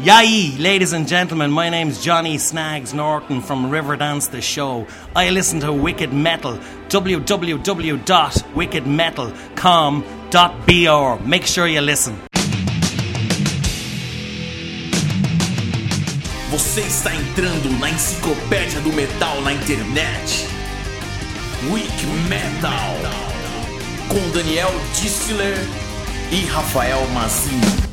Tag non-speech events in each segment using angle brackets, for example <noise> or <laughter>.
Yay, ladies and gentlemen, my name's Johnny Snags Norton from Riverdance The Show. I listen to Wicked Metal, www.wickedmetal.com.br. Make sure you listen. Você está entrando na enciclopédia do metal na internet. Week Metal. Com Daniel Distler e Rafael Mazini.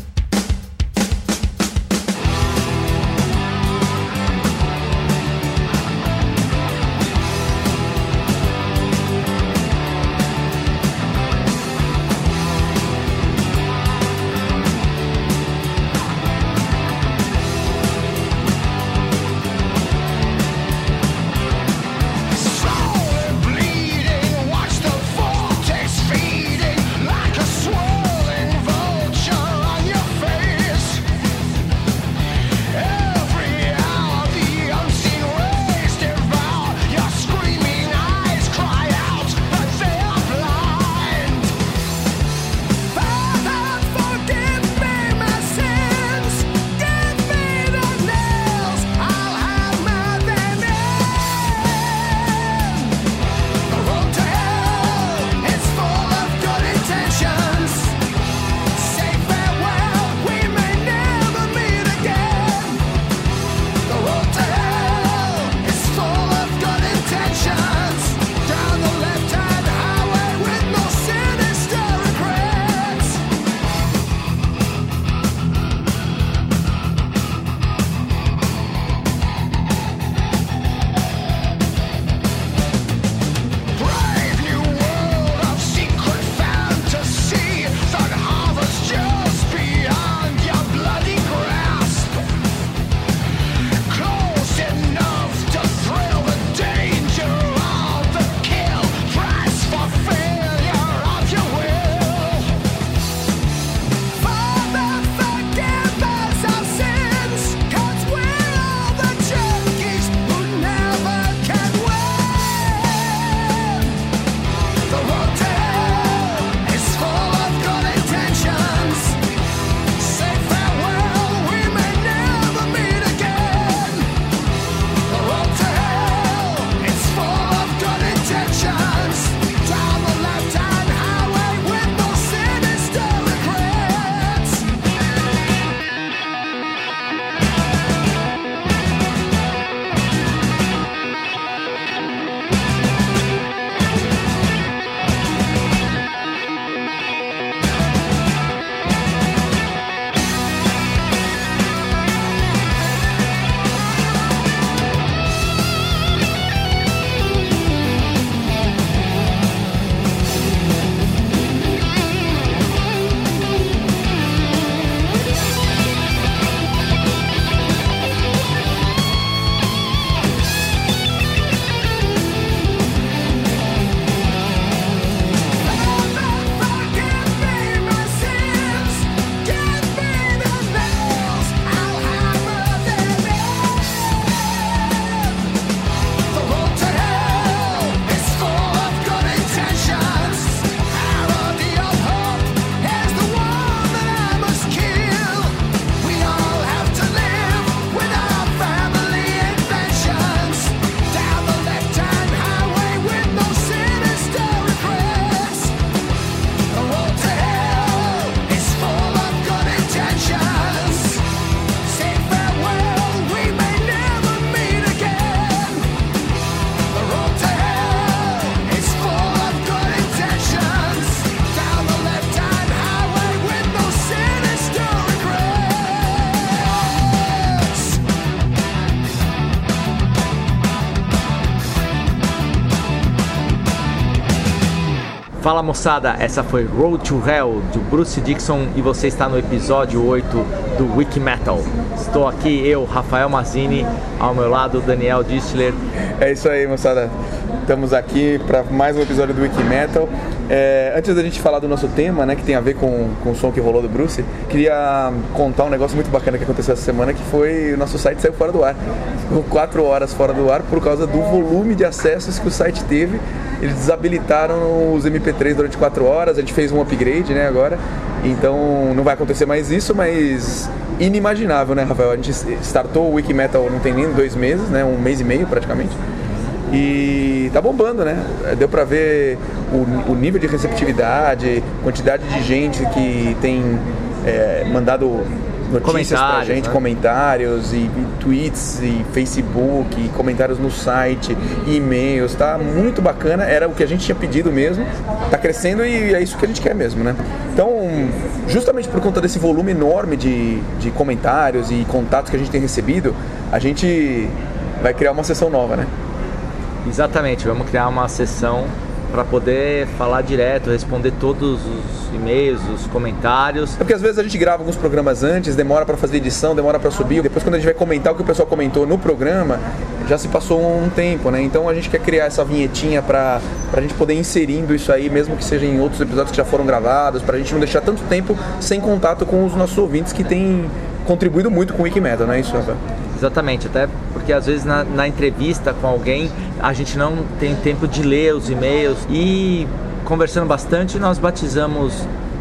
Fala moçada, essa foi Road to Hell de Bruce Dixon e você está no episódio 8 do Wiki Metal. Estou aqui, eu, Rafael Mazini, ao meu lado, Daniel Distler. É isso aí, moçada. Estamos aqui para mais um episódio do Wiki Metal. É, antes da gente falar do nosso tema, né, que tem a ver com, com o som que rolou do Bruce, queria contar um negócio muito bacana que aconteceu essa semana, que foi o nosso site saiu fora do ar. Ficou quatro horas fora do ar por causa do volume de acessos que o site teve eles desabilitaram os MP3 durante 4 horas, a gente fez um upgrade né, agora, então não vai acontecer mais isso, mas inimaginável, né, Rafael? A gente startou o Wiki Metal não tem nem dois meses, né? Um mês e meio praticamente. E tá bombando, né? Deu pra ver o, o nível de receptividade, quantidade de gente que tem é, mandado notícias pra gente, né? comentários e, e tweets e Facebook, e comentários no site, e-mails, tá muito bacana, era o que a gente tinha pedido mesmo, tá crescendo e é isso que a gente quer mesmo, né? Então, justamente por conta desse volume enorme de, de comentários e contatos que a gente tem recebido, a gente vai criar uma sessão nova, né? Exatamente, vamos criar uma sessão para poder falar direto, responder todos os e-mails, os comentários. É porque às vezes a gente grava alguns programas antes, demora para fazer edição, demora para subir. Depois quando a gente vai comentar o que o pessoal comentou no programa, já se passou um tempo, né? Então a gente quer criar essa vinhetinha para a gente poder inserindo isso aí, mesmo que seja em outros episódios que já foram gravados, para a gente não deixar tanto tempo sem contato com os nossos ouvintes que têm contribuído muito com o Wikimedia, não é isso, Rafael? Exatamente, até porque às vezes na, na entrevista com alguém a gente não tem tempo de ler os e-mails e conversando bastante nós batizamos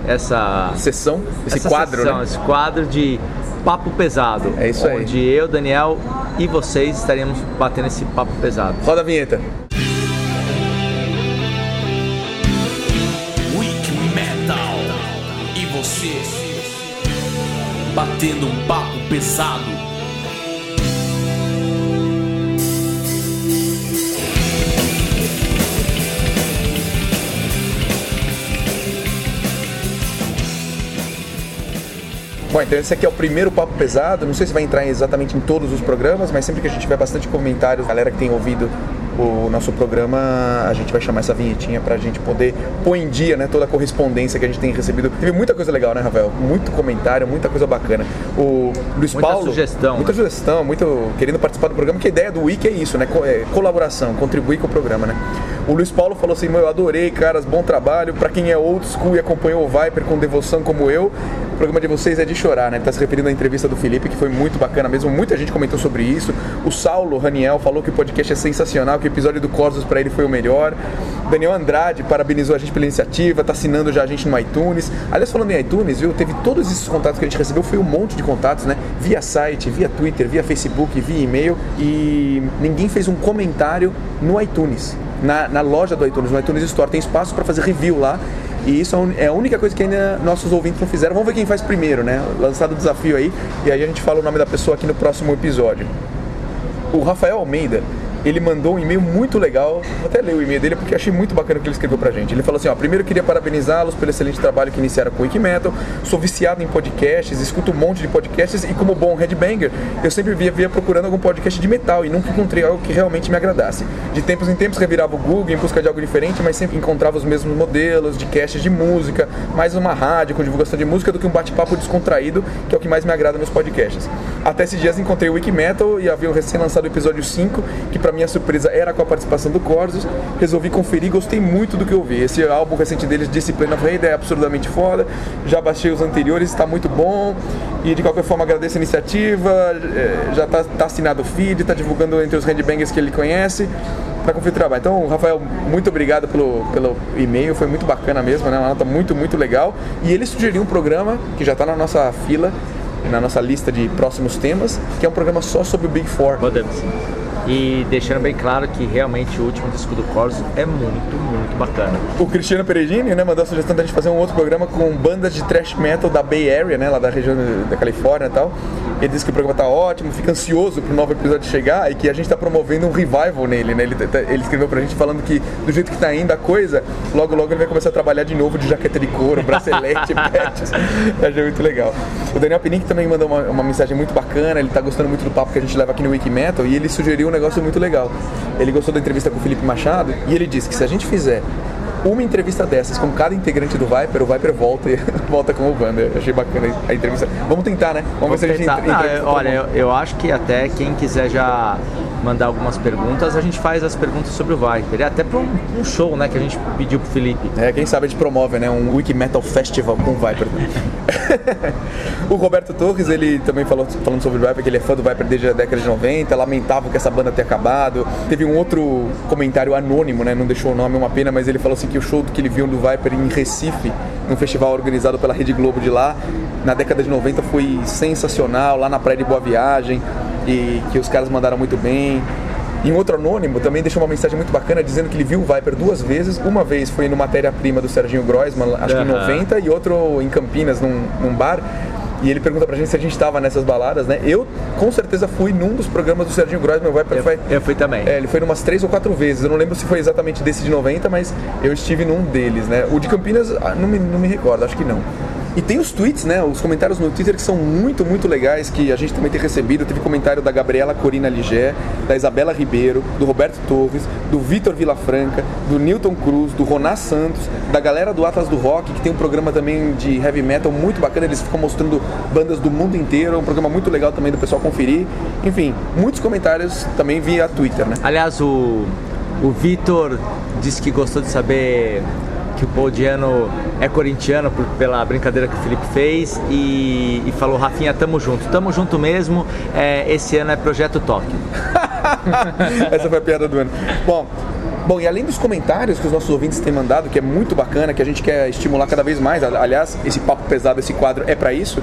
essa Sessão, esse essa quadro, sessão, né? esse quadro de papo pesado. É isso aí. Onde eu, Daniel e vocês estaremos batendo esse papo pesado. Roda a vinheta. Weak Metal. E você batendo um papo pesado. Bom, então esse aqui é o primeiro papo pesado. Não sei se vai entrar exatamente em todos os programas, mas sempre que a gente tiver bastante comentários, galera que tem ouvido o nosso programa, a gente vai chamar essa vinhetinha pra gente poder pôr em dia, né, toda a correspondência que a gente tem recebido. Teve muita coisa legal, né, Rafael? Muito comentário, muita coisa bacana. O Luiz Muita Paulo, sugestão, muita né? sugestão, muito querendo participar do programa, que a ideia do Wiki é isso, né? É colaboração, contribuir com o programa, né? O Luiz Paulo falou assim: "Meu, eu adorei, caras, bom trabalho. Pra quem é old school e acompanhou o Viper com devoção como eu, o programa de vocês é de chorar, né? Ele tá se referindo à entrevista do Felipe, que foi muito bacana mesmo. Muita gente comentou sobre isso. O Saulo Raniel falou que o podcast é sensacional, que o episódio do Corsos pra ele foi o melhor. Daniel Andrade parabenizou a gente pela iniciativa, tá assinando já a gente no iTunes. Aliás, falando em iTunes, viu? Teve todos esses contatos que a gente recebeu, foi um monte de contatos, né? Via site, via Twitter, via Facebook, via e-mail. E ninguém fez um comentário no iTunes. Na, na loja do iTunes, no iTunes Store, tem espaço para fazer review lá. E isso é é a única coisa que ainda nossos ouvintes não fizeram. Vamos ver quem faz primeiro, né? Lançado o desafio aí. E aí a gente fala o nome da pessoa aqui no próximo episódio. O Rafael Almeida, ele mandou um e-mail muito legal. Vou até ler o e-mail dele porque achei muito bacana o que ele escreveu pra gente. Ele falou assim: ó, primeiro queria parabenizá-los pelo excelente trabalho que iniciaram com o Wikimetal. Sou viciado em podcasts, escuto um monte de podcasts e, como bom headbanger, eu sempre via, via procurando algum podcast de metal e nunca encontrei algo que realmente me agradasse. De tempos em tempos revirava o Google em busca de algo diferente, mas sempre encontrava os mesmos modelos de casts de música, mais uma rádio com divulgação de música do que um bate-papo descontraído, que é o que mais me agrada nos podcasts. Até esses dias encontrei o Wikimetal e havia o recém-lançado episódio 5, que pra minha surpresa era com a participação do Corsos. Resolvi conferir gostei muito do que eu vi. Esse álbum recente deles, Discipline of é absurdamente foda. Já baixei os anteriores, está muito bom. E de qualquer forma agradeço a iniciativa. eh, Já tá, tá assinado o feed, tá divulgando entre os headbangers que ele conhece para conferir o trabalho. Então, Rafael, muito obrigado pelo, pelo e-mail, foi muito bacana mesmo, né? Uma nota muito, muito legal. E ele sugeriu um programa que já está na nossa fila, na nossa lista de próximos temas, que é um programa só sobre o Big Four. Podemos. E deixando bem claro que realmente o último disco do Corso é muito, muito bacana. O Cristiano Peregini, né, mandou a sugestão da gente fazer um outro programa com bandas de thrash metal da Bay Area, né, lá da região da Califórnia e tal. Ele disse que o programa tá ótimo, fica ansioso pro novo episódio chegar e que a gente tá promovendo um revival nele, né? Ele, tá- ele escreveu pra gente falando que do jeito que tá indo a coisa, logo logo ele vai começar a trabalhar de novo de jaqueta de couro, <laughs> bracelete, patches. Achei muito legal. O Daniel Pinick também mandou uma, uma mensagem muito bacana, ele tá gostando muito do papo que a gente leva aqui no Wiki Metal e ele sugeriu um negócio muito legal. Ele gostou da entrevista com o Felipe Machado e ele disse que se a gente fizer uma entrevista dessas com cada integrante do Viper, o Viper volta e <laughs> volta com o Wander. Achei bacana a entrevista. Vamos tentar, né? Vamos, ver se a gente tentar. entra, Não, eu- olha, eu, eu acho que até quem quiser já mandar algumas perguntas, a gente faz as perguntas sobre o Viper. E até para um, um show, né, que a gente pediu pro Felipe. É, quem sabe a gente promove, né? Um Wiki Metal Festival com o Viper. <laughs> o Roberto Torres, ele também falou falando sobre o Viper, que ele é fã do Viper desde a década de 90, lamentava que essa banda tenha acabado. Teve um outro comentário anônimo, né? Não deixou o nome, é uma pena, mas ele falou assim que o show que ele viu do Viper em Recife, num festival organizado pela Rede Globo de lá, na década de 90 foi sensacional, lá na Praia de Boa Viagem, e que os caras mandaram muito bem. E um outro anônimo também deixou uma mensagem muito bacana dizendo que ele viu o Viper duas vezes. Uma vez foi no matéria-prima do Serginho Groisman, acho que em Aham. 90, e outro em Campinas, num, num bar. E ele pergunta pra gente se a gente estava nessas baladas, né? Eu, com certeza, fui num dos programas do Serginho Groisman. O Viper foi, Eu fui também. é, ele foi umas três ou quatro vezes. Eu não lembro se foi exatamente desse de 90, mas eu estive num deles, né? O de Campinas, ah, não me, não me recordo, acho que não. E tem os tweets, né? Os comentários no Twitter que são muito, muito legais, que a gente também tem recebido. Teve comentário da Gabriela Corina Ligé, da Isabela Ribeiro, do Roberto Torres, do Vitor Vilafranca, do Newton Cruz, do Roná Santos, da galera do Atlas do Rock, que tem um programa também de heavy metal muito bacana. Eles ficam mostrando bandas do mundo inteiro. É um programa muito legal também do pessoal conferir. Enfim, muitos comentários também via Twitter, né? Aliás, o, o Vitor disse que gostou de saber que o Paul Diano é corintiano por- pela brincadeira que o Felipe fez e, e falou, Rafinha, tamo junto. Tamo junto mesmo, é, esse ano é Projeto Tóquio. <laughs> Essa foi a piada do ano. Bom, bom, e além dos comentários que os nossos ouvintes têm mandado, que é muito bacana, que a gente quer estimular cada vez mais, aliás, esse papo pesado, esse quadro é pra isso.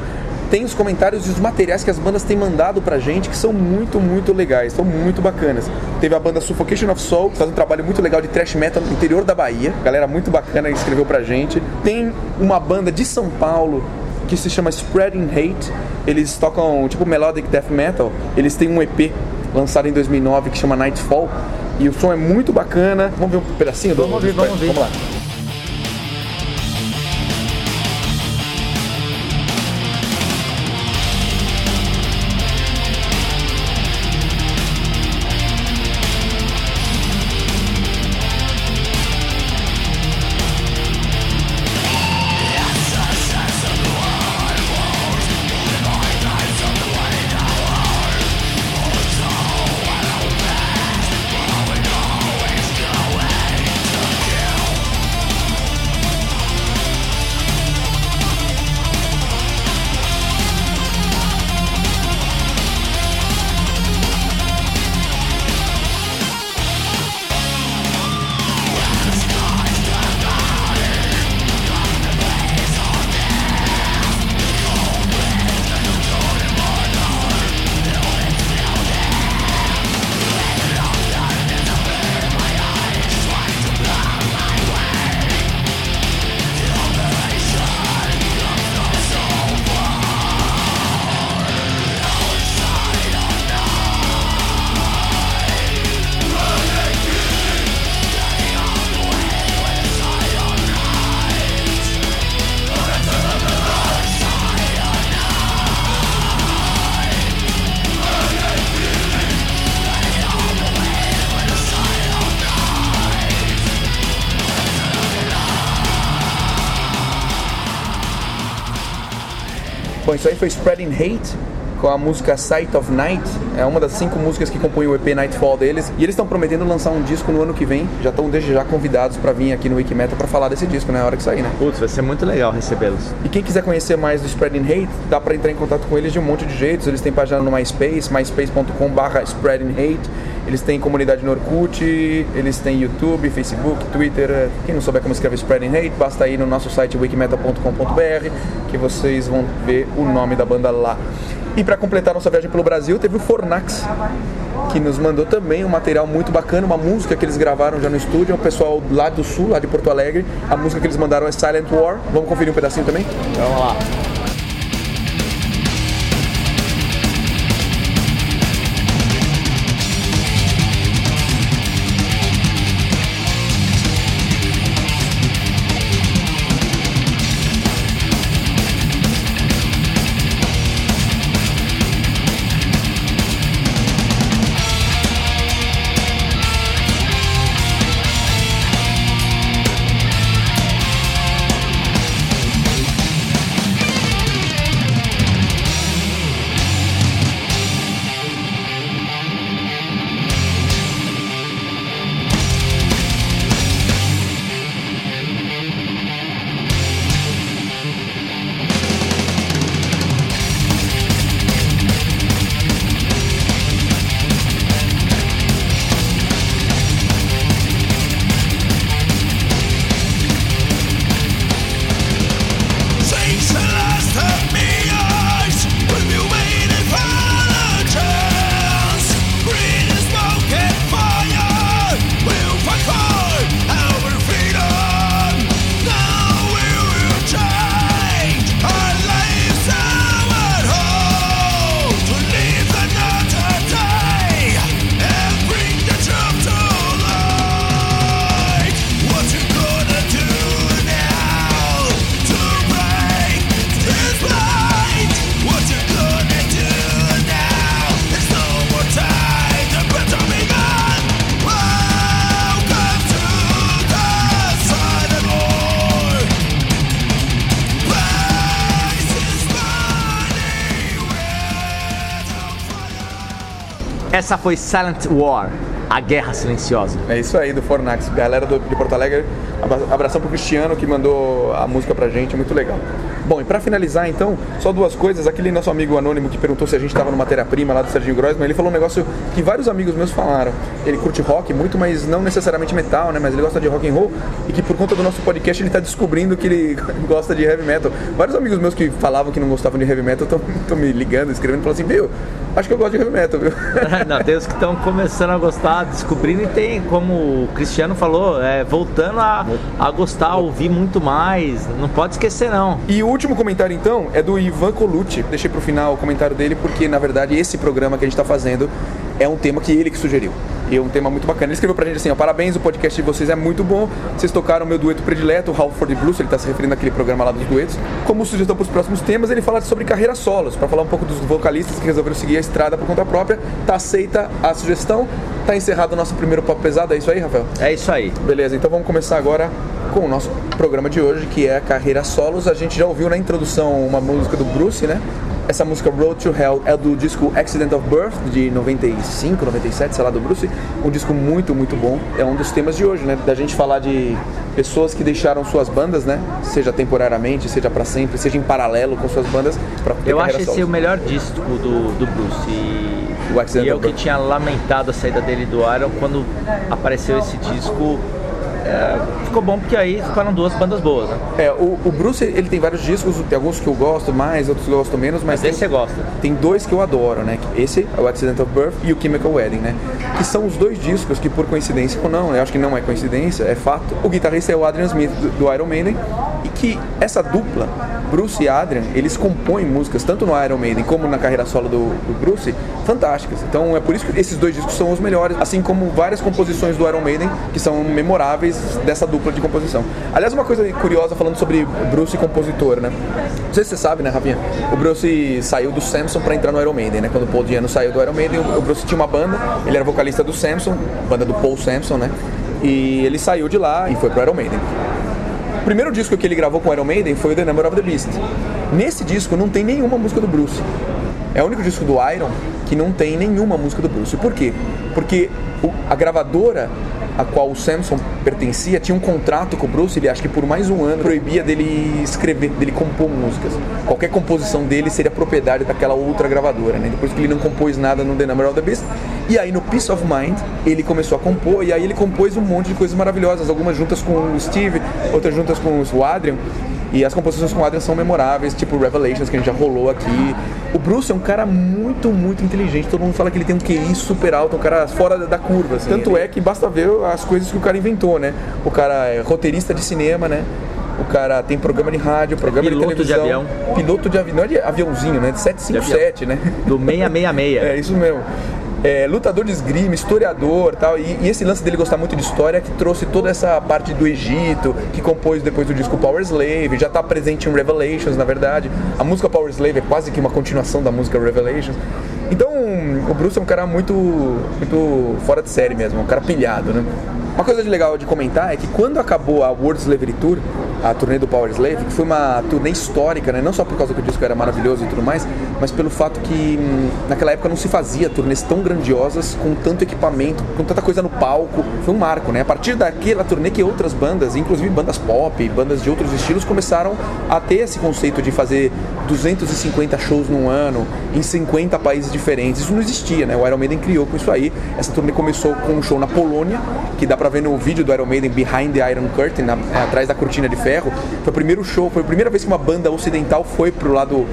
Tem os comentários e os materiais que as bandas têm mandado pra gente, que são muito, muito legais, são muito bacanas. Teve a banda Suffocation of Soul, que faz um trabalho muito legal de thrash metal no interior da Bahia. Galera muito bacana que escreveu pra gente. Tem uma banda de São Paulo que se chama Spreading Hate. Eles tocam tipo melodic death metal. Eles têm um EP lançado em 2009 que chama Nightfall. E o som é muito bacana. Vamos ver um pedacinho do Vamos ouvir, vamos ouvir. Vamos lá. Bom, isso aí foi Spreading Hate com a música Sight of Night. É uma das cinco músicas que compõem o EP Nightfall deles. E eles estão prometendo lançar um disco no ano que vem. Já estão desde já convidados para vir aqui no Wikimeta para falar desse disco, na hora que sair, né? Putz, vai ser muito legal recebê-los. E quem quiser conhecer mais do Spreading Hate, dá para entrar em contato com eles de um monte de jeitos. Eles têm página no MySpace, myspace.com/barra Spreading Hate. Eles têm comunidade no Orkut, eles têm YouTube, Facebook, Twitter. Quem não souber como escreve Spreading Hate, basta ir no nosso site wikimeta.com.br que vocês vão ver o nome da banda lá. E para completar nossa viagem pelo Brasil, teve o Fornax, que nos mandou também um material muito bacana, uma música que eles gravaram já no estúdio, é o pessoal lá do sul, lá de Porto Alegre. A música que eles mandaram é Silent War. Vamos conferir um pedacinho também? Vamos lá. Essa foi Silent War, a Guerra Silenciosa. É isso aí, do Fornax. Galera do, de Porto Alegre, abra- abração pro Cristiano que mandou a música pra gente, muito legal. Bom, e pra finalizar então, só duas coisas. Aquele nosso amigo anônimo que perguntou se a gente tava no matéria-prima lá do Serginho Grossman, ele falou um negócio que vários amigos meus falaram. Ele curte rock muito, mas não necessariamente metal, né? Mas ele gosta de rock and roll e que por conta do nosso podcast ele tá descobrindo que ele <laughs> gosta de heavy metal. Vários amigos meus que falavam que não gostavam de heavy metal estão me ligando, escrevendo, falando assim, viu, acho que eu gosto de heavy metal, viu? <laughs> Não, tem os que estão começando a gostar, descobrindo e tem, como o Cristiano falou, é, voltando a, a gostar, a ouvir muito mais. Não pode esquecer, não. E o último comentário, então, é do Ivan Colucci. Deixei pro final o comentário dele, porque, na verdade, esse programa que a gente tá fazendo é um tema que ele que sugeriu. E é um tema muito bacana. Ele escreveu pra gente assim, ó, parabéns, o podcast de vocês é muito bom. Vocês tocaram meu dueto predileto, o Halford Blues, ele tá se referindo àquele programa lá dos duetos. Como sugestão pros próximos temas, ele fala sobre carreira solos, pra falar um pouco dos vocalistas que resolveram seguir a estrada por conta própria. Tá aceita a sugestão. Tá encerrado o nosso primeiro papo pesado, é isso aí, Rafael? É isso aí. Beleza, então vamos começar agora com o nosso programa de hoje, que é a carreira solos. A gente já ouviu na introdução uma música do Bruce, né? Essa música Road to Hell é do disco Accident of Birth, de 95, 97, sei lá, do Bruce. Um disco muito, muito bom. É um dos temas de hoje, né? Da gente falar de pessoas que deixaram suas bandas, né? Seja temporariamente, seja pra sempre, seja em paralelo com suas bandas. Pra Eu acho esse solo. o melhor disco do, do Bruce. E, O Accident e eu que tinha lamentado a saída dele do Iron quando apareceu esse disco. É, ficou bom porque aí ficaram duas bandas boas, né? É, o, o Bruce, ele tem vários discos, tem alguns que eu gosto mais, outros que eu gosto menos, mas Mas tem- você gosta. Tem dois que eu adoro, né? Esse o Accident of Birth e o Chemical Wedding, né? Que são os dois discos que, por coincidência ou não, eu acho que não é coincidência, é fato. O guitarrista é o Adrian Smith do, do Iron Maiden e que essa dupla, Bruce e Adrian, eles compõem músicas tanto no Iron Maiden como na carreira solo do, do Bruce, fantásticas. Então é por isso que esses dois discos são os melhores, assim como várias composições do Iron Maiden que são memoráveis dessa dupla de composição. Aliás, uma coisa curiosa falando sobre Bruce compositor, né? Não sei se você sabe, né, Rafinha? O Bruce saiu do Samson pra entrar no Iron Maiden, né? Quando o Paul Diano saiu do Iron Maiden, o Bruce tinha uma banda, ele era vocalista do Samson, banda do Paul Samson, né? E ele saiu de lá e foi pro Iron Maiden. O primeiro disco que ele gravou com o Iron Maiden foi o The Number of the Beast. Nesse disco não tem nenhuma música do Bruce. É o único disco do Iron que não tem nenhuma música do Bruce. Por quê? Porque a gravadora a qual o Samson pertencia tinha um contrato com o Bruce, ele acho que por mais um ano proibia dele escrever, dele compor músicas. Qualquer composição dele seria propriedade daquela outra gravadora, né? Depois que ele não compôs nada no The Number of the Beast. E aí no Peace of Mind ele começou a compor e aí ele compôs um monte de coisas maravilhosas, algumas juntas com o Steve, outras juntas com o Adrian. E as composições com o Adrian são memoráveis, tipo Revelations, que a gente já rolou aqui. O Bruce é um cara muito, muito inteligente. Todo mundo fala que ele tem um QI super alto, um cara fora da curva. assim. Tanto é que basta ver as coisas que o cara inventou, né? O cara é roteirista de cinema, né? O cara tem programa de rádio, programa piloto de de televisão. avião. Piloto de avião. Não é de aviãozinho, né? De 757, né? Do 666. <laughs> É isso mesmo. É, lutador de esgrima, historiador tal. E, e esse lance dele gostar muito de história que trouxe toda essa parte do Egito, que compôs depois do disco Power Slave, já está presente em Revelations, na verdade. A música Power Slave é quase que uma continuação da música Revelations. Então, o Bruce é um cara muito, muito fora de série mesmo, um cara pilhado, né? Uma coisa legal de comentar é que quando acabou a World Slavery Tour, a turnê do Power Slave, que foi uma turnê histórica, né? não só por causa que o disco era maravilhoso e tudo mais, mas pelo fato que hum, naquela época não se fazia turnês tão grandiosas, com tanto equipamento, com tanta coisa no palco. Foi um marco, né? A partir daquela turnê que outras bandas, inclusive bandas pop, bandas de outros estilos, começaram a ter esse conceito de fazer 250 shows num ano, em 50 países diferentes. Isso não existia, né? O Iron Maiden criou com isso aí. Essa turnê começou com um show na Polônia, que dá pra ver no vídeo do Iron Maiden Behind the Iron Curtain, na- atrás da cortina de ferro. Foi o primeiro show, foi a primeira vez que uma banda ocidental foi pro lado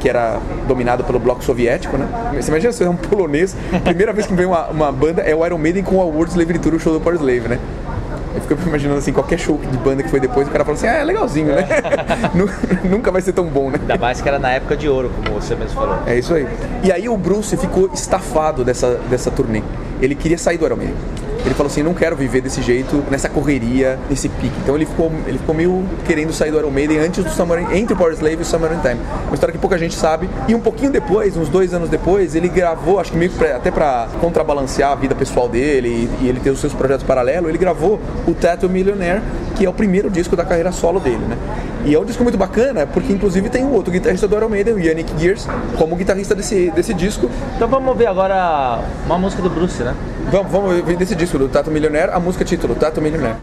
que era dominado pelo bloco soviético, né? Você imagina você é um polonês, primeira vez que vem uma, uma banda é o Iron Maiden com a World Slave Tour, o show do Power Slave, né? Eu fico imaginando assim, qualquer show de banda que foi depois, o cara fala assim, ah, é legalzinho, né? <laughs> Nu- Nunca vai ser tão bom, né? Ainda mais que era na época de ouro, como você mesmo falou. É isso aí. E aí o Bruce ficou estafado dessa, dessa turnê. Ele queria sair do Iron Maiden. Ele falou assim, não quero viver desse jeito, nessa correria, nesse pique. Então ele ficou, ele ficou meio querendo sair do Iron Maiden antes do Summer, entre o Power Slave e o Summer in Time. Uma história que pouca gente sabe. E um pouquinho depois, uns dois anos depois, ele gravou, acho que meio pra, até pra contrabalancear a vida pessoal dele e, e ele ter os seus projetos paralelos, ele gravou o Tattoo Millionaire, que é o primeiro disco da carreira solo dele, né? E é um disco muito bacana, porque inclusive tem um outro guitarrista do Iron Maiden, o Yannick Gears, como guitarrista desse, desse disco. Então vamos ver agora uma música do Bruce, né? Vamos, vamos ver desse disco, do Tato Millionaire, a música título, Tato Millionaire.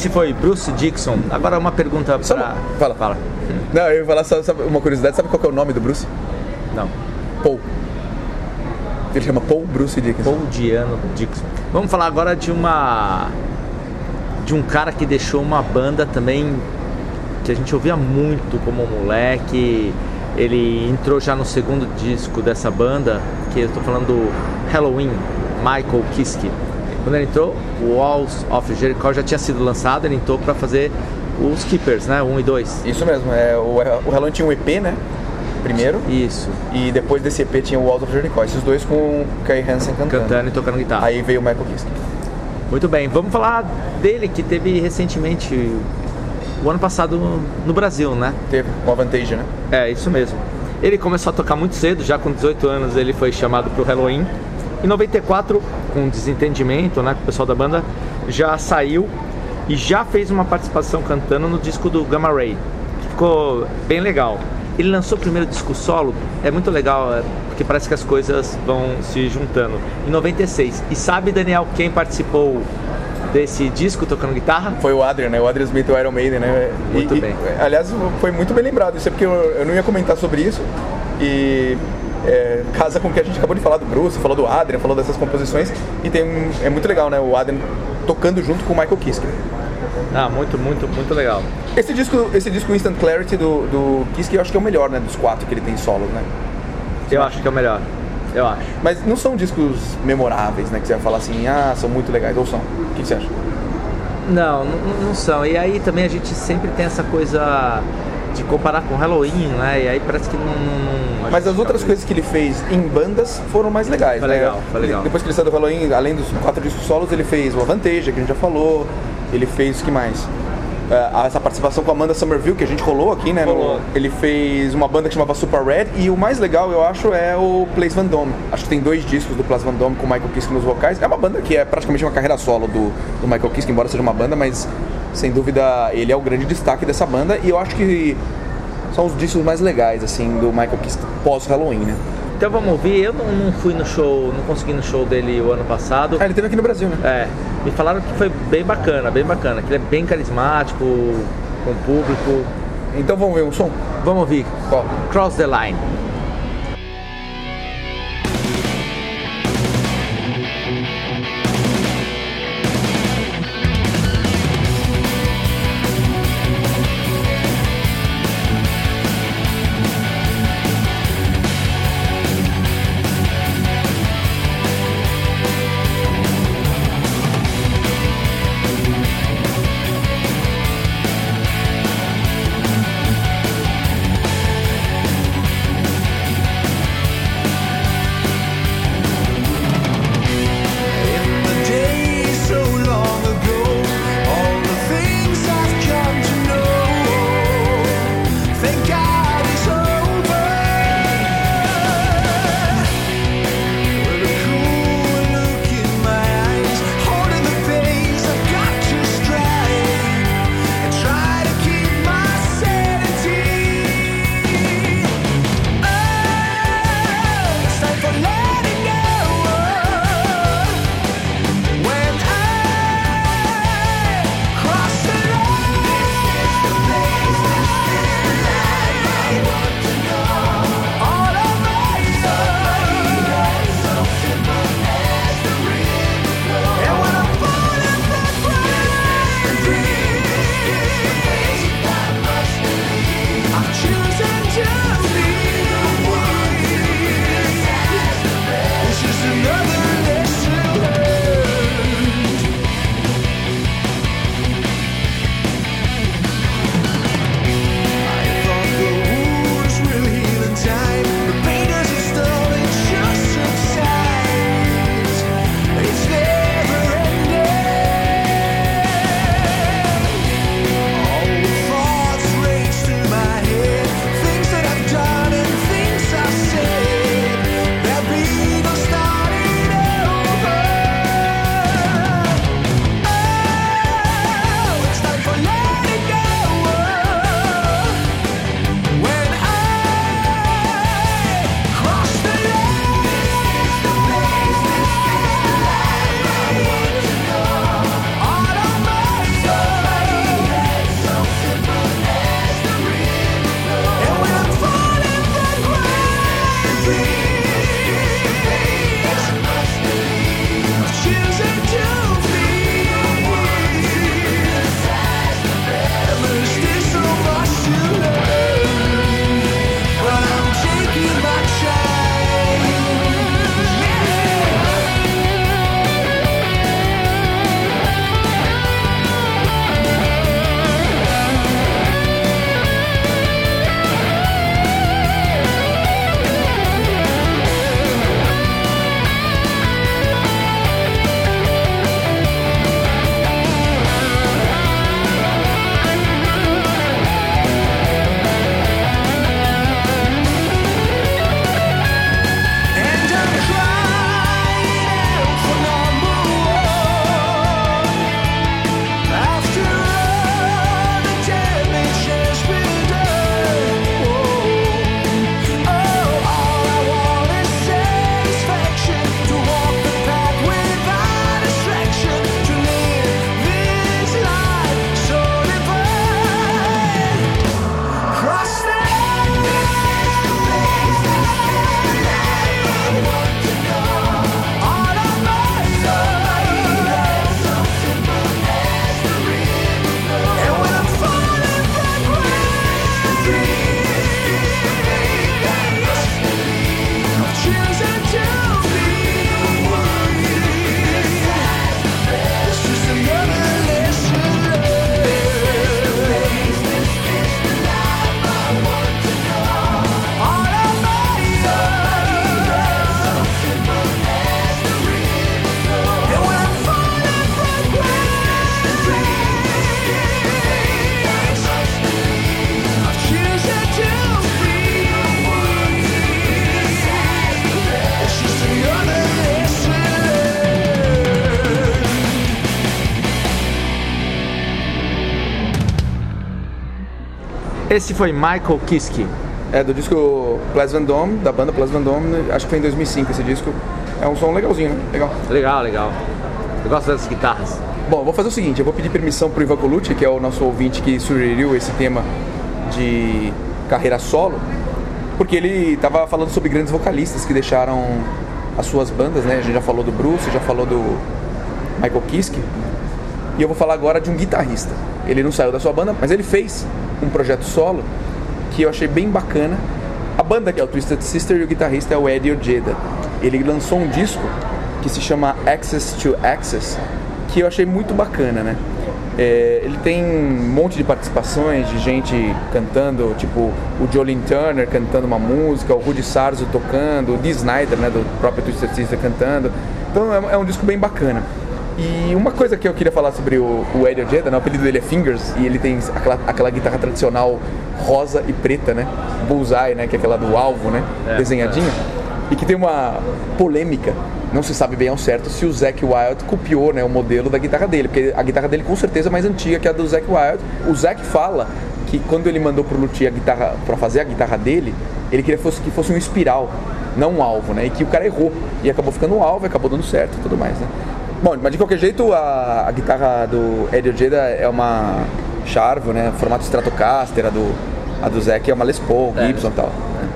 Esse foi Bruce Dixon. Agora uma pergunta Só pra... uma- Fala. Fala. Não, eu ia falar só, sabe, uma curiosidade, sabe qual que é o nome do Bruce? Não. Paul. Ele chama Paul Bruce Dickinson. Paul Diano Dixon. Vamos falar agora de uma de um cara que deixou uma banda também que a gente ouvia muito como moleque. Ele entrou já no segundo disco dessa banda, que eu estou falando do Halloween, Michael Kiske. Quando ele entrou, o Walls of Jericho já tinha sido lançado, ele entrou para fazer os Keepers, né? 1 e 2. Isso mesmo, é, o, o Halloween tinha um EP, né? Primeiro. Isso. E depois desse EP tinha o Walls of Jericho. Esses dois com o Kai Hansen cantando. Cantando e tocando guitarra. Aí veio o Michael Kiske. Muito bem, vamos falar dele que teve recentemente, o ano passado no Brasil, né? Teve uma Vantage, né? É, isso mesmo. Ele começou a tocar muito cedo, já com 18 anos ele foi chamado para o Halloween. Em 94, com desentendimento né, com o pessoal da banda, já saiu e já fez uma participação cantando no disco do Gamma Ray, que ficou bem legal. Ele lançou o primeiro disco solo, é muito legal, é, porque parece que as coisas vão se juntando. Em 96. E sabe, Daniel, quem participou desse disco tocando guitarra? Foi o Adrian, né? O Adrian Smith, o Iron Maiden, né? E- Muito e- bem. aliás, foi muito bem lembrado. Isso é porque eu, eu não ia comentar sobre isso. E é, casa com o que a gente acabou de falar do Bruce, falou do Adrian, falou dessas composições. E tem um- é muito legal, né? O Adrian tocando junto com o Michael Kiske. Ah, muito, muito, muito legal. Esse disco, esse disco Instant Clarity do, do Kiske eu acho que é o melhor, né? Dos quatro que ele tem solos, né? Eu acho que é o melhor. Eu acho. Mas não são discos memoráveis, né? Que você vai falar assim, ah, são muito legais. Ou são? O que que você acha? Não, não, não são. E aí também a gente sempre tem essa coisa de comparar com Halloween, né? E aí parece que não. não- Mas as outras coisas que ele fez em bandas foram mais legais, Foi né? legal, foi legal. Depois que ele saiu do Halloween, além dos quatro discos solos, ele fez o Avantage, que a gente já falou. Ele fez o que mais? É, essa participação com a Amanda Somerville, que a gente rolou aqui, né? no- Rolou. ele fez uma banda que chamava Super Red. E o mais legal, eu acho, é o Place Van Dome. Acho que tem dois discos do Place Van Dome com o Michael Kiske nos vocais. É uma banda que é praticamente uma carreira solo do, do Michael Kiske, embora seja uma banda, mas sem dúvida ele é o grande destaque dessa banda. E eu acho que são os discos mais legais, assim, do Michael Kiske pós-Halloween, né? Então vamos ouvir. Eu não, não fui no show, não consegui no show dele o ano passado. Ah, ele teve aqui no Brasil, né? É, me falaram que foi bem bacana, bem bacana, que ele é bem carismático com o público. Então vamos ver um som? Vamos ouvir Qual? Cross the Line. Esse foi Michael Kiske. É do disco Plas Van Dome, da banda Dome, né? acho que foi em 2005 esse disco. É um som legalzinho, né? Legal. Legal, legal. Eu gosto dessas guitarras. Bom, vou fazer o seguinte, eu vou pedir permissão pro Ivan Colucci, que é o nosso ouvinte que sugeriu esse tema de carreira solo, porque ele estava falando sobre grandes vocalistas que deixaram as suas bandas, né? A gente já falou do Bruce, já falou do Michael Kiske. E eu vou falar agora de um guitarrista. Ele não saiu da sua banda, mas ele fez um projeto solo que eu achei bem bacana. A banda que é o Twisted Sister e o guitarrista é o Eddie Ojeda. Ele lançou um disco que se chama Access to Access, que eu achei muito bacana, né? É, ele tem um monte de participações de gente cantando, tipo o Jolene Turner cantando uma música, o Rudy Sarzo tocando, o Dee Snyder, né, do próprio Twisted Sister cantando. Então é, é um disco bem bacana. E uma coisa que eu queria falar sobre o, o Eddie Ojeda, né, o apelido dele é Fingers, e ele tem aquela, aquela guitarra tradicional rosa e preta, né? Bullseye, né? Que é aquela do alvo, né? Desenhadinha. E que tem uma polêmica, não se sabe bem ao certo se o Zac Wild copiou né, o modelo da guitarra dele, porque a guitarra dele com certeza é mais antiga que a do Zac Wild. O Zac fala que quando ele mandou pro Luthier a guitarra para fazer a guitarra dele, ele queria que fosse, que fosse um espiral, não um alvo, né? E que o cara errou e acabou ficando um alvo, e acabou dando certo e tudo mais, né? Bom, mas de qualquer jeito a, a guitarra do Eddie Ojeda é uma Charvel, né? Formato Stratocaster, a do, a do Zac é uma Les Paul, Gibson e tal. né?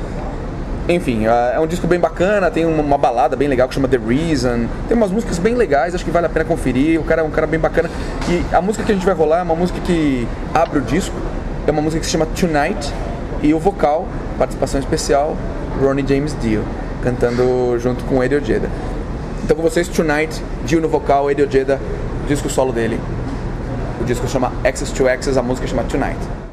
Enfim, é um disco bem bacana, tem uma, uma balada bem legal que chama The Reason. Tem umas músicas bem legais, acho que vale a pena conferir. O cara é um cara bem bacana. E a música que a gente vai rolar é uma música que abre o disco. É uma música que se chama Tonight. E o vocal, participação especial, Ronnie James Dio, cantando junto com Eddie Ojeda. Então com vocês, Tonight, Dio no vocal, Eddie Ojeda, disco solo dele. O disco chama Access to Access, a música chama Tonight. Tonight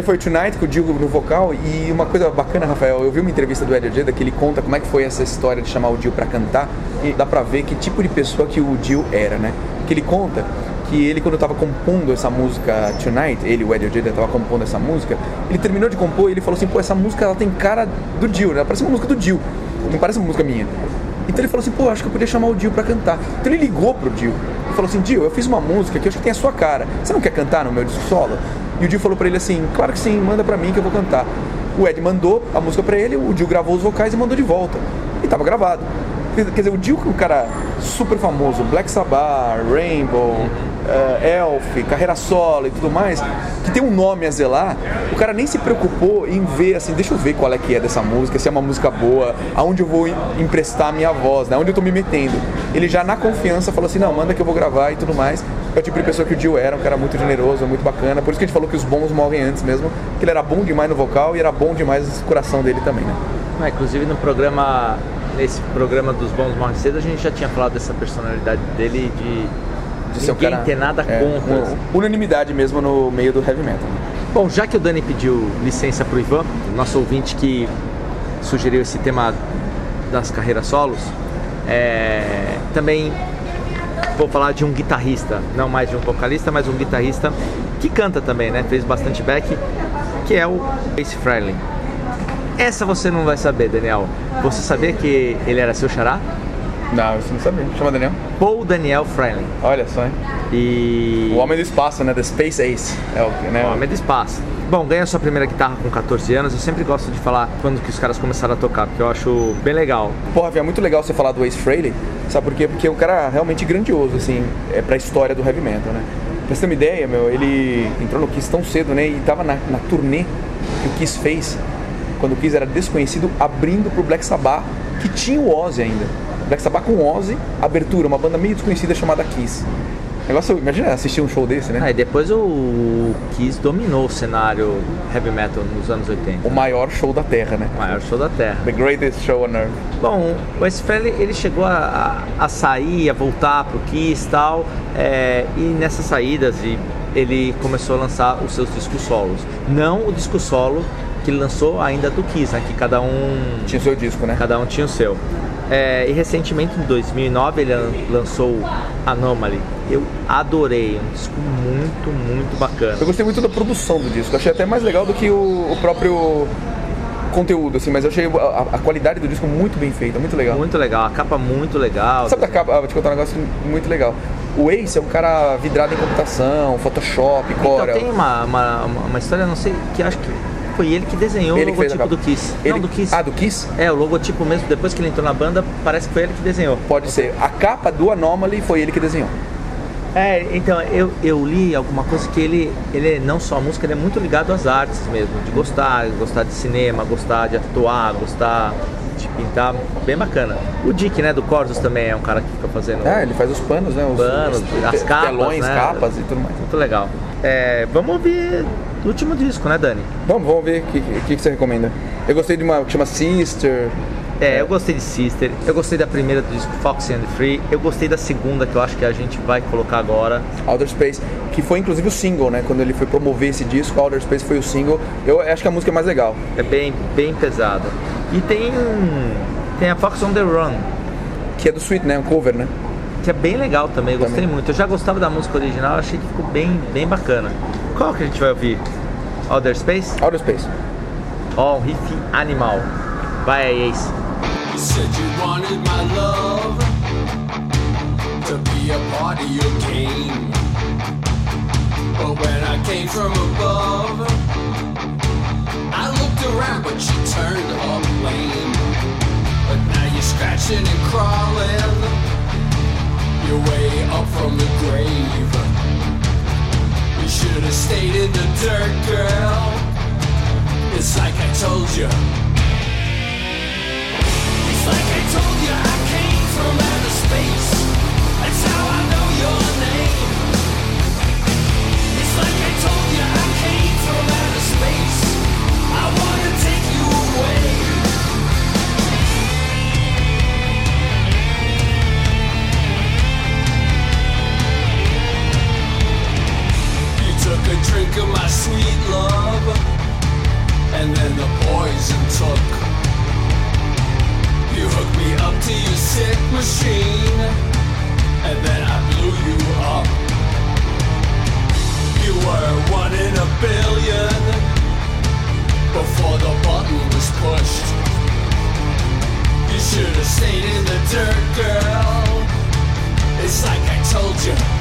aí foi Tonight com o Dio no vocal e uma coisa bacana, Rafael, eu vi uma entrevista do Eddie Ojeda que ele conta como é que foi essa história de chamar o Dio pra cantar e dá pra ver que tipo de pessoa que o Dio era, né? Que ele conta que ele quando tava compondo essa música Tonight, ele, o Eddie Ojeda, tava compondo essa música, ele terminou de compor e ele falou assim, pô, essa música ela tem cara do Dio, né? Parece uma música do Dio, não parece uma música minha. Então ele falou assim, pô, acho que eu podia chamar o Dio pra cantar. Então ele ligou pro Dio e falou assim, Dio, eu fiz uma música que eu acho que tem a sua cara. Você não quer cantar no meu disco solo? E o Dio falou pra ele assim, claro que sim, manda pra mim que eu vou cantar. O Ed mandou a música pra ele, o Dio gravou os vocais e mandou de volta. E tava gravado. Quer dizer, o Dio que é um cara super famoso, Black Sabbath, Rainbow, eh, Elf, carreira solo e tudo mais, que tem um nome a zelar, o cara nem se preocupou em ver assim, deixa eu ver qual é que é dessa música, se é uma música boa, aonde eu vou em- emprestar a minha voz, né? Onde eu tô me metendo. Ele já na confiança falou assim, não, manda que eu vou gravar e tudo mais. É o tipo de pessoa que o Dio era, um cara muito generoso, muito bacana. Por isso que a gente falou que os bons morrem antes mesmo, que ele era bom demais no vocal e era bom demais no coração dele também, né? Ah, inclusive no programa, nesse programa dos Bons Morre Cedo, a gente já tinha falado dessa personalidade dele de, De ninguém cara- ter nada é, contra. unanimidade mesmo no meio do heavy metal. Bom, já que o Dani pediu licença pro Ivan, nosso ouvinte que sugeriu esse tema das carreiras solos, é, também vou falar de um guitarrista, não mais de um vocalista, mas um guitarrista que canta também, né? Fez bastante back, que é o Ace Frehley. Essa você não vai saber, Daniel. Você sabia que ele era seu xará? Não, isso não sabia. Chama Daniel? Paul Daniel Frehley. Olha só, hein? E O Homem do Espaço, né? The Space Ace. É o que, né? Homem do Espaço. Bom, ganha sua primeira guitarra com 14 anos. Eu sempre gosto de falar quando que os caras começaram a tocar, porque eu acho bem legal. Porra, é muito legal você falar do Ace Frehley. Sabe por quê? Porque é um cara realmente grandioso, assim, é pra história do heavy metal, né? Pra você ter uma ideia, meu, ele entrou no Kiss tão cedo, né? E tava na, na turnê que o Kiss fez, quando o Kiss era desconhecido, abrindo pro Black Sabbath, que tinha o Ozzy ainda. Black Sabbath com Ozzy, abertura, uma banda meio desconhecida chamada Kiss. Negócio, imagina assistir um show desse, né? Aí depois o Kiss dominou o cenário heavy metal nos anos 80. O maior show da Terra, né? O maior show da Terra. The greatest show on earth. Bom, o Frehley ele chegou a, a, sair, a voltar pro Kiss e tal, é, e nessas saídas e ele começou a lançar os seus discos solos. Não o disco solo que lançou ainda do Kiss, né, que cada um Tinha o seu disco, né? cada um tinha o seu. É, e recentemente, em 2009, ele lan- lançou Anomaly. Eu adorei, um disco muito, muito bacana. Eu gostei muito da produção do disco. Achei até mais legal do que o, o próprio conteúdo, assim, mas eu achei a, a qualidade do disco muito bem feita, muito legal. Muito legal, a capa muito legal. Sabe da capa? Ah, vou te contar um negócio muito legal. O Ace é um cara vidrado em computação, Photoshop, Então Corel. tem uma, uma, uma- uma história, não sei, que acho que foi ele que desenhou Ele o que logotipo do. Kiss. Ele- Não, do Kiss. Ah, do Kiss? É, o logotipo mesmo, depois que ele entrou na banda, parece que foi ele que desenhou. Pode ser. A capa do Anomaly foi ele que desenhou. É, então, eu, eu li alguma coisa que ele, ele não só a música, ele é muito ligado às artes mesmo, de gostar, gostar de cinema, gostar de atuar, gostar de pintar, bem bacana. O Dick, né, do Corsos também é um cara que fica fazendo É, ele faz os panos, né? Os, panos, os as capas, telões, né? capas e tudo mais. Muito legal. É, vamos ouvir o último disco, né, Dani? Vamos, vamos ver o que, que, que você recomenda. Eu gostei de uma que chama Sister. É, eu gostei de Sister, eu gostei da primeira do disco Fox and Free, eu gostei da segunda que eu acho que a gente vai colocar agora. Outer Space, que foi inclusive o single, né? Quando ele foi promover esse disco, Outer Space foi o single. Eu acho que a música é mais legal. É bem, bem pesada. E tem tem a Fox on the Run, Que é do Sweet, né? Um cover, né? Que é bem legal também, eu gostei Também. muito. Eu já gostava da música original, achei que ficou bem, bem bacana. Qual que a gente vai ouvir? Outer Space? Outer Space. Ó, um riff animal. Vai aí, Ace. You said you wanted my love to be a part of your game. But when I came from above, I looked around, but you turned up lame. But now you're scratching and crawling your way up from the grave. You should have stayed in the dirt, girl. It's like I told you. drink of my sweet love. And then the poison took. You hooked me up to your sick machine. And then I blew you up. You were one in a billion before the button was pushed. You should have stayed in the dirt, girl. It's like I told you.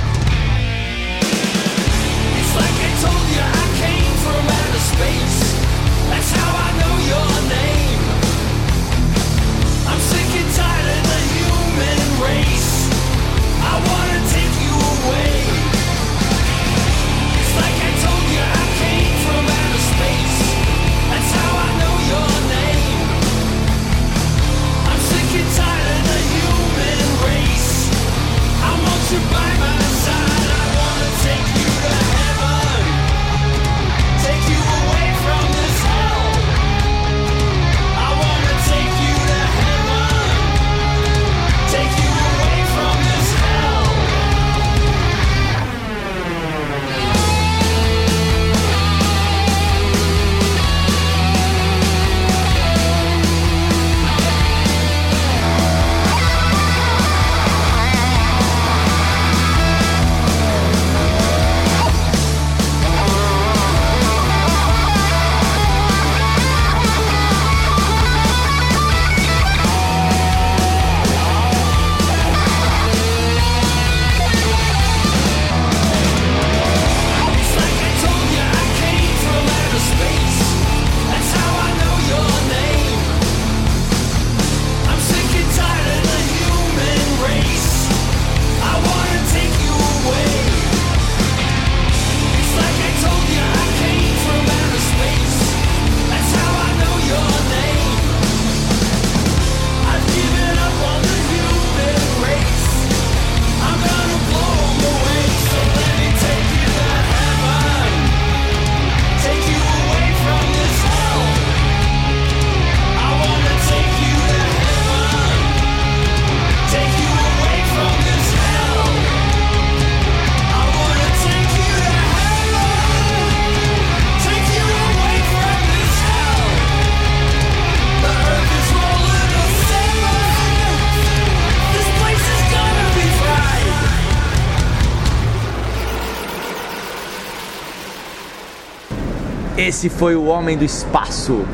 Esse foi o Homem do Espaço,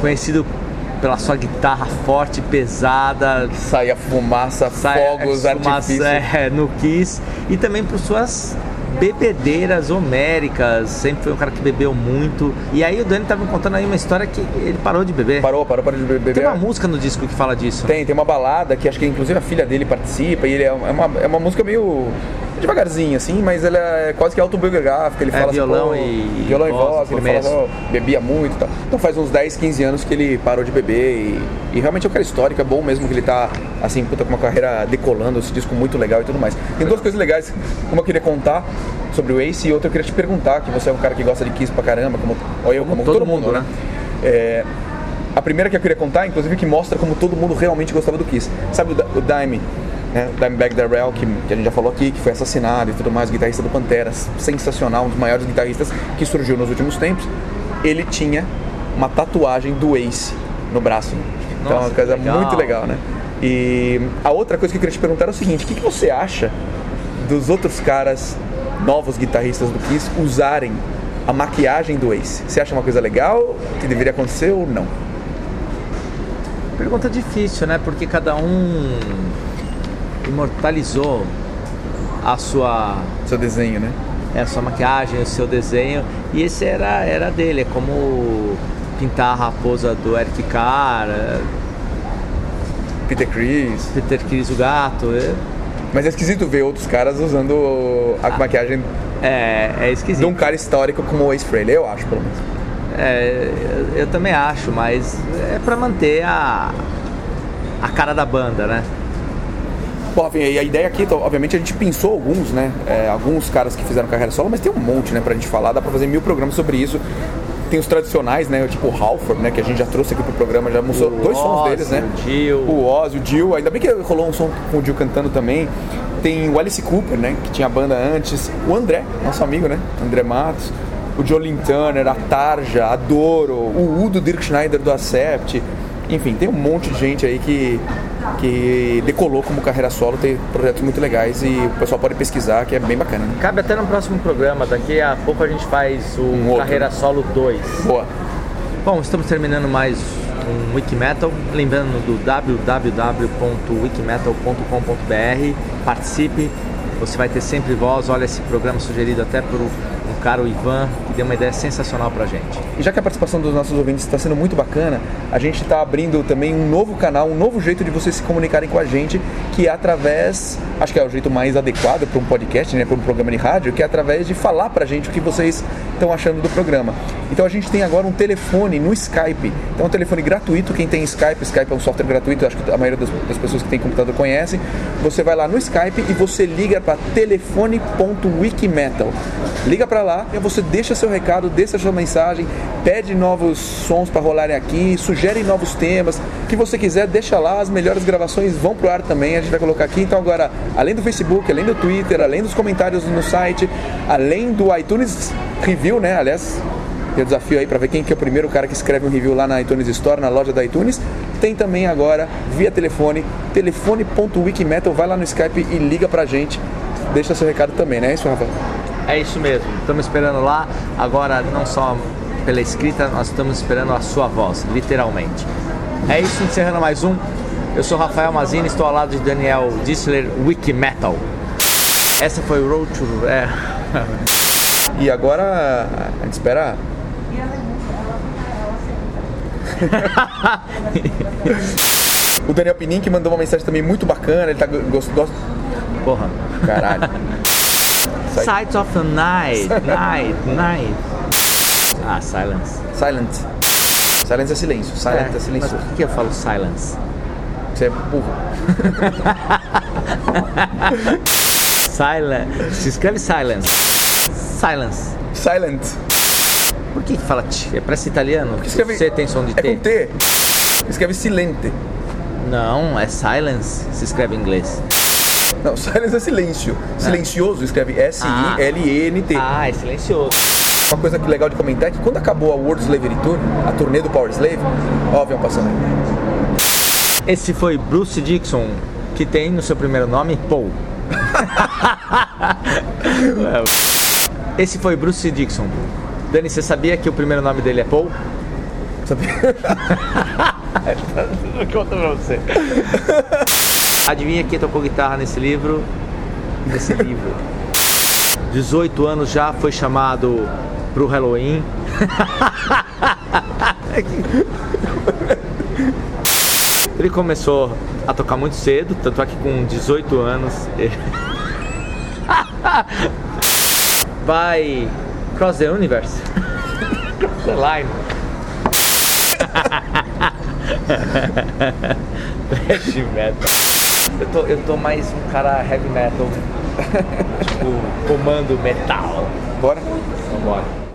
conhecido pela sua guitarra forte, pesada, Saia fumaça, sai- fogos, fumaça, é, no Kiss, e também por suas bebedeiras homéricas, sempre foi um cara que bebeu muito. E aí o Dani tava me contando aí uma história que ele parou de beber. Parou, parou, parou de beber. Tem uma música no disco que fala disso. Tem, tem uma balada que acho que inclusive a filha dele participa e ele é uma, é uma música meio devagarzinho assim, mas ela é quase que autobiográfica, ele É, fala violão assim, e violão e voz ele fala, começo. ó, bebia muito e tal. Então faz uns 10, 15 anos que ele parou de beber e, e realmente é um cara histórico, é bom mesmo que ele tá assim, puta, com uma carreira decolando, esse disco muito legal e tudo mais. Tem duas coisas legais, uma eu queria contar sobre o Ace e outra eu queria te perguntar, que você é um cara que gosta de Kiss pra caramba, como ou eu, como, todo, mundo, né? É, a primeira que eu queria contar, inclusive, que mostra como todo mundo realmente gostava do Kiss. Sabe o, o Dime, né? Dimebag Darrell, que, que a gente já falou aqui, que foi assassinado e tudo mais, guitarrista do Pantera, sensacional, um dos maiores guitarristas que surgiu nos últimos tempos. Ele tinha uma tatuagem do Ace no braço. então é Nossa, uma coisa legal. muito legal, né? E a outra coisa que eu queria te perguntar é o seguinte, o que, que você acha dos outros caras, novos guitarristas do Kiss, usarem a maquiagem do Ace? Você acha uma coisa legal, que deveria acontecer ou não? Pergunta difícil, né? Porque cada um imortalizou a sua, Seu desenho, né? é, a sua maquiagem, o seu desenho. E esse era, era dele. É como pintar a raposa do Eric Carr, Peter Chris. Peter Chris o gato. É, Mas é esquisito ver outros caras usando a maquiagem é, é de esquisito. um cara histórico como o Ace Frehley, eu acho, pelo menos. É, eu, eu também acho, mas é pra manter a, a cara da banda, né? Bom, e a ideia aqui, então, obviamente, a gente pensou alguns, né? É, alguns caras que fizeram carreira solo, mas tem um monte, né, pra gente falar. Dá pra fazer mil programas sobre isso. Tem os tradicionais, né? Tipo o Halford, né? Que a gente já trouxe aqui pro programa, já mostrou dois sons Ozzy, deles, né? o Dio. O Ozzy, o Dio. Ainda bem que rolou um som com o Dio cantando também. Tem o Alice Cooper, né? Que tinha a banda antes. O André, nosso amigo, né? André Matos. O Jolin Turner, a Tarja, a Doro. O Udo Dirk Schneider do Acept. Enfim, tem um monte de gente aí que que decolou como carreira solo, tem projetos muito legais e o pessoal pode pesquisar, que é bem bacana. né? Cabe até no próximo programa, daqui a pouco a gente faz o Um outro. Carreira Solo 2. Boa. Bom, estamos terminando mais um Wikimetal. Lembrando do www.wikimetal.com.br. Participe, você vai ter sempre voz. Olha esse programa sugerido até por um caro Ivan, que deu uma ideia sensacional pra gente. E já que a participação dos nossos ouvintes está sendo muito bacana, a gente está abrindo também um novo canal, um novo jeito de vocês se comunicarem com a gente, que é através, acho que é o jeito mais adequado para um podcast, né, para um programa de rádio, que é através de falar para a gente o que vocês estão achando do programa. Então a gente tem agora um telefone no Skype. Então é um telefone gratuito, quem tem Skype, Skype é um software gratuito, acho que a maioria das, das pessoas que tem computador conhecem. Você vai lá no Skype e você liga para telefone.wikimetal. Liga para lá e você deixa seu recado, deixa sua mensagem, pede novos sons para rolarem aqui, sugere novos temas, que você quiser, deixa lá, as melhores gravações vão pro ar também, a gente vai colocar aqui. Então agora, além do Facebook, além do Twitter, além dos comentários no site, além do iTunes Review, né? Aliás, o desafio aí para ver quem que é o primeiro cara que escreve um review lá na iTunes Store, na loja da iTunes. Tem também agora via telefone, telefone.wikimetal, vai lá no Skype e liga pra gente. Deixa seu recado também, né? É isso, Rafa? É isso mesmo, estamos esperando lá. Agora, não só pela escrita, nós estamos esperando a sua voz, literalmente. É isso, encerrando mais um. Eu sou Rafael Mazini, estou ao lado de Daniel Dissler, Wikimetal. Essa foi o Road to... É, E agora a gente espera. <laughs> o Daniel Pinin que mandou uma mensagem também muito bacana, ele tá gost, gost... porra. Caralho. <laughs> Sights of the night, <laughs> night, night. Ah, silence. Silent. Silence é silêncio. Silent é, mas silencioso. por que eu falo silence? Você é burro. <laughs> Silence. Se escreve silence. Silence. Silent. Por que que fala t? É parece italiano? escreve- Você tem som de É T? com T. Escreve silente. Não, é silence. Se escreve em inglês. Não, <laughs> silence é silêncio. Silencioso escreve S-I-L-E-N-T. Ah, é silencioso. Uma coisa que legal de comentar é que quando acabou a World Slavery Tour, a turnê do Power Slave, ó, o avião passando aí. Esse foi Bruce Dixon, que tem no seu primeiro nome Paul. <laughs> Esse foi Bruce Dixon. Dani, você sabia que o primeiro nome dele é Paul? Sabia? <laughs> Conta pra você. Adivinha quem tocou guitarra nesse livro? Nesse <laughs> livro. 18 anos já foi chamado pro Halloween. <laughs> Ele começou a tocar muito cedo, tanto é que com 18 anos ele <laughs> vai Cross the Universe. Cross the Line. Heavy metal. Eu tô, eu tô mais um cara heavy metal. <laughs> tipo, comando metal. Bora? Vambora.